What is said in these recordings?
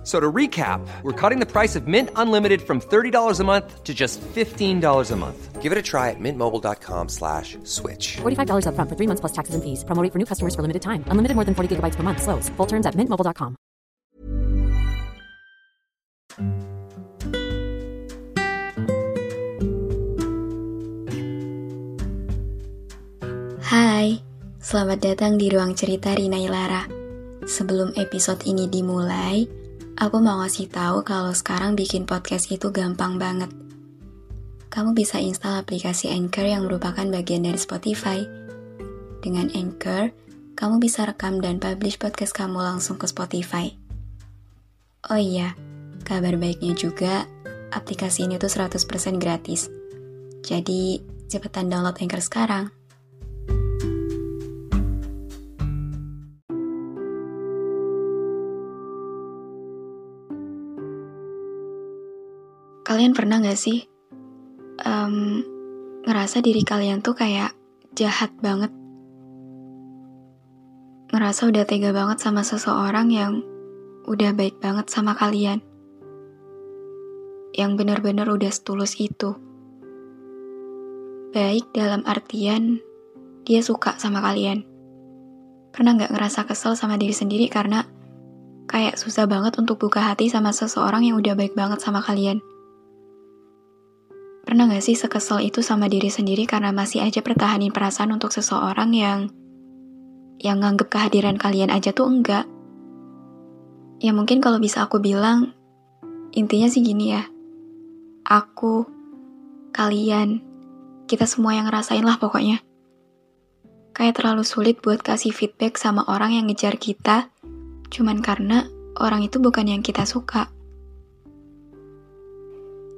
F- So to recap, we're cutting the price of Mint Unlimited from $30 a month to just $15 a month. Give it a try at mintmobile.com slash switch. $45 upfront for three months plus taxes and fees. Promo rate for new customers for limited time. Unlimited more than 40 gigabytes per month. Slows. Full terms at mintmobile.com. Hai, selamat datang di ruang cerita Rina Ilara. Sebelum episode ini dimulai, aku mau ngasih tahu kalau sekarang bikin podcast itu gampang banget. Kamu bisa install aplikasi Anchor yang merupakan bagian dari Spotify. Dengan Anchor, kamu bisa rekam dan publish podcast kamu langsung ke Spotify. Oh iya, kabar baiknya juga, aplikasi ini tuh 100% gratis. Jadi, cepetan download Anchor sekarang. Kalian pernah gak sih em, ngerasa diri kalian tuh kayak jahat banget? Ngerasa udah tega banget sama seseorang yang udah baik banget sama kalian? Yang bener-bener udah setulus itu. Baik dalam artian dia suka sama kalian. Pernah gak ngerasa kesel sama diri sendiri karena kayak susah banget untuk buka hati sama seseorang yang udah baik banget sama kalian? Pernah gak sih sekesel itu sama diri sendiri karena masih aja pertahanin perasaan untuk seseorang yang yang nganggep kehadiran kalian aja tuh enggak? Ya mungkin kalau bisa aku bilang, intinya sih gini ya. Aku, kalian, kita semua yang ngerasain lah pokoknya. Kayak terlalu sulit buat kasih feedback sama orang yang ngejar kita, cuman karena orang itu bukan yang kita suka.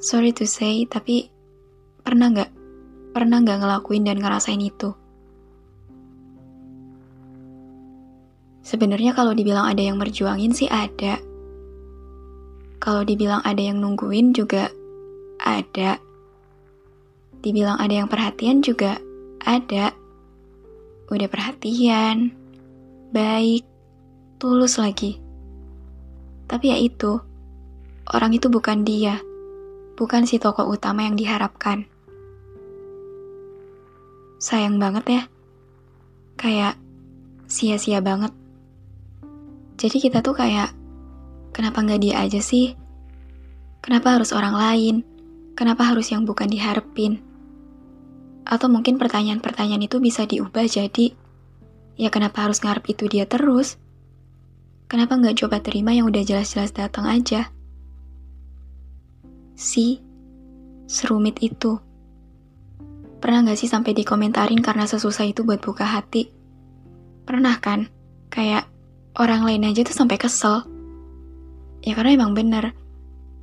Sorry to say, tapi pernah nggak? Pernah nggak ngelakuin dan ngerasain itu? Sebenarnya kalau dibilang ada yang merjuangin sih ada. Kalau dibilang ada yang nungguin juga ada. Dibilang ada yang perhatian juga ada. Udah perhatian, baik, tulus lagi. Tapi ya itu, orang itu bukan dia bukan si tokoh utama yang diharapkan. Sayang banget ya. Kayak sia-sia banget. Jadi kita tuh kayak, kenapa nggak dia aja sih? Kenapa harus orang lain? Kenapa harus yang bukan diharapin? Atau mungkin pertanyaan-pertanyaan itu bisa diubah jadi, ya kenapa harus ngarep itu dia terus? Kenapa nggak coba terima yang udah jelas-jelas datang aja? Si, serumit itu. Pernah gak sih sampai dikomentarin karena sesusah itu buat buka hati? Pernah kan? Kayak orang lain aja tuh sampai kesel. Ya karena emang bener.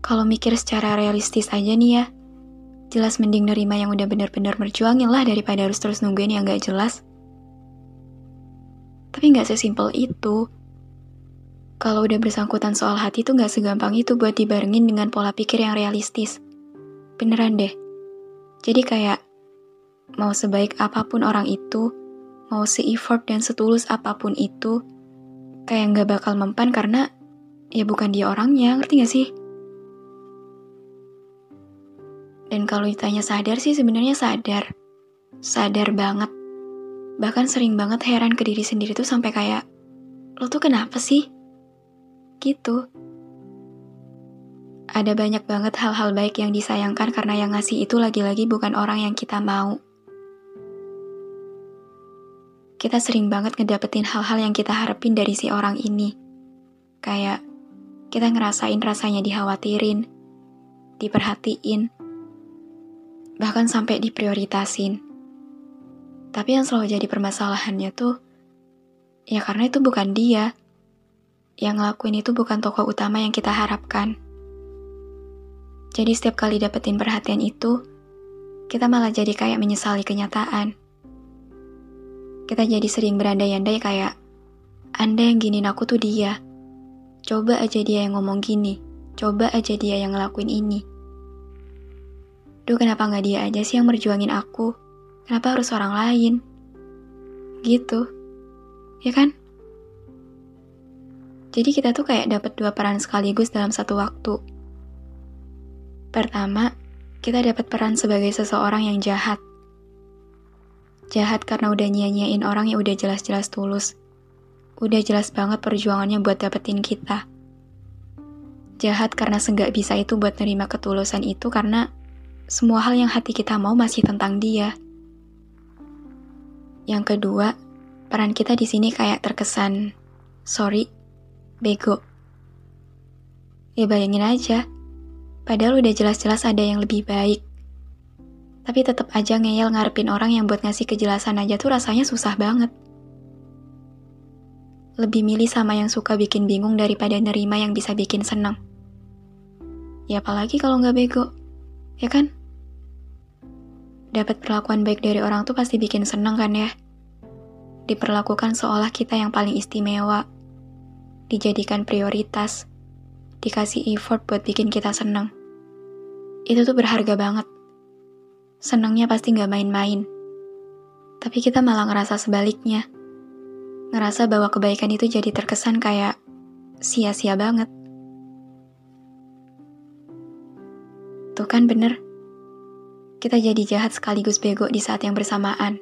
Kalau mikir secara realistis aja nih ya, jelas mending nerima yang udah bener-bener merjuangin lah daripada harus terus nungguin yang gak jelas. Tapi gak sesimpel itu. Kalau udah bersangkutan soal hati tuh gak segampang itu buat dibarengin dengan pola pikir yang realistis. Beneran deh. Jadi kayak, mau sebaik apa pun orang itu, mau se-effort dan setulus apa pun itu, kayak gak bakal mempan karena ya bukan dia orangnya, ngerti gak sih? Dan kalau ditanya sadar sih sebenarnya sadar. Sadar banget. Bahkan sering banget heran ke diri sendiri tuh sampai kayak, lo tuh kenapa sih? gitu. Ada banyak banget hal-hal baik yang disayangkan karena yang ngasih itu lagi-lagi bukan orang yang kita mau. Kita sering banget ngedapetin hal-hal yang kita harapin dari si orang ini. Kayak kita ngerasain rasanya dikhawatirin, diperhatiin, bahkan sampai diprioritasin. Tapi yang selalu jadi permasalahannya tuh, ya karena itu bukan dia yang ngelakuin itu bukan tokoh utama yang kita harapkan. Jadi setiap kali dapetin perhatian itu, kita malah jadi kayak menyesali kenyataan. Kita jadi sering berandai-andai kayak, Anda yang giniin aku tuh dia. Coba aja dia yang ngomong gini. Coba aja dia yang ngelakuin ini. Duh, kenapa nggak dia aja sih yang merjuangin aku? Kenapa harus orang lain? Gitu. Ya kan? Jadi kita tuh kayak dapat dua peran sekaligus dalam satu waktu. Pertama, kita dapat peran sebagai seseorang yang jahat. Jahat karena udah nyanyain orang yang udah jelas-jelas tulus. Udah jelas banget perjuangannya buat dapetin kita jahat karena senggak bisa itu buat nerima ketulusan itu karena semua hal yang hati kita mau masih tentang dia. Yang kedua, peran kita di sini kayak terkesan sorry, bego. Ya bayangin aja, padahal udah jelas-jelas ada yang lebih baik. Tapi tetap aja ngeyel ngarepin orang yang buat ngasih kejelasan aja tuh rasanya susah banget. Lebih milih sama yang suka bikin bingung daripada nerima yang bisa bikin senang. Ya apalagi kalau nggak bego, ya kan? Dapat perlakuan baik dari orang tuh pasti bikin seneng kan ya? Diperlakukan seolah kita yang paling istimewa, dijadikan prioritas, dikasih effort buat bikin kita seneng. Itu tuh berharga banget. Senangnya pasti nggak main-main. Tapi kita malah ngerasa sebaliknya. Ngerasa bahwa kebaikan itu jadi terkesan kayak sia-sia banget. Tuh kan bener. Kita jadi jahat sekaligus bego di saat yang bersamaan.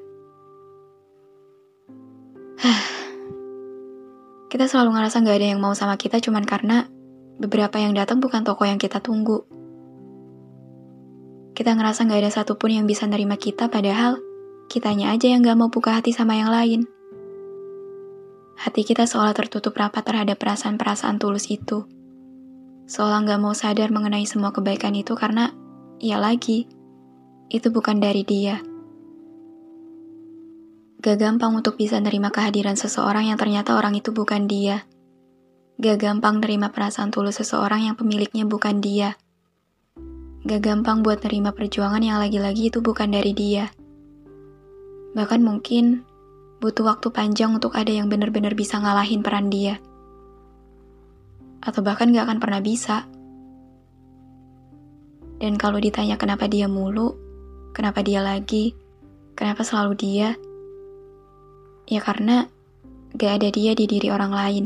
kita selalu ngerasa gak ada yang mau sama kita cuman karena beberapa yang datang bukan toko yang kita tunggu. Kita ngerasa gak ada satupun yang bisa nerima kita padahal kitanya aja yang gak mau buka hati sama yang lain. Hati kita seolah tertutup rapat terhadap perasaan-perasaan tulus itu seolah nggak mau sadar mengenai semua kebaikan itu karena, ya lagi, itu bukan dari dia. Gak gampang untuk bisa nerima kehadiran seseorang yang ternyata orang itu bukan dia. Gak gampang nerima perasaan tulus seseorang yang pemiliknya bukan dia. Gak gampang buat nerima perjuangan yang lagi-lagi itu bukan dari dia. Bahkan mungkin butuh waktu panjang untuk ada yang benar-benar bisa ngalahin peran dia atau bahkan gak akan pernah bisa. Dan kalau ditanya kenapa dia mulu, kenapa dia lagi, kenapa selalu dia, ya karena gak ada dia di diri orang lain.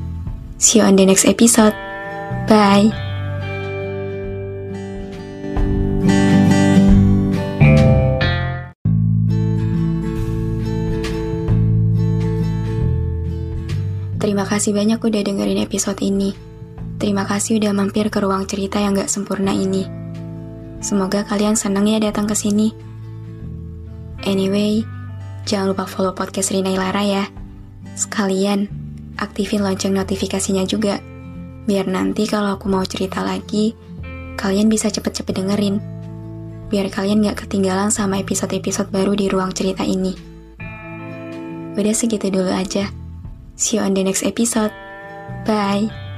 See you on the next episode. Bye. Terima kasih banyak udah dengerin episode ini. Terima kasih udah mampir ke ruang cerita yang gak sempurna ini. Semoga kalian senang ya datang ke sini. Anyway, jangan lupa follow podcast Rina Ilara ya. Sekalian, aktifin lonceng notifikasinya juga. Biar nanti kalau aku mau cerita lagi, kalian bisa cepet-cepet dengerin. Biar kalian gak ketinggalan sama episode-episode baru di ruang cerita ini. Udah segitu dulu aja. See you on the next episode. Bye.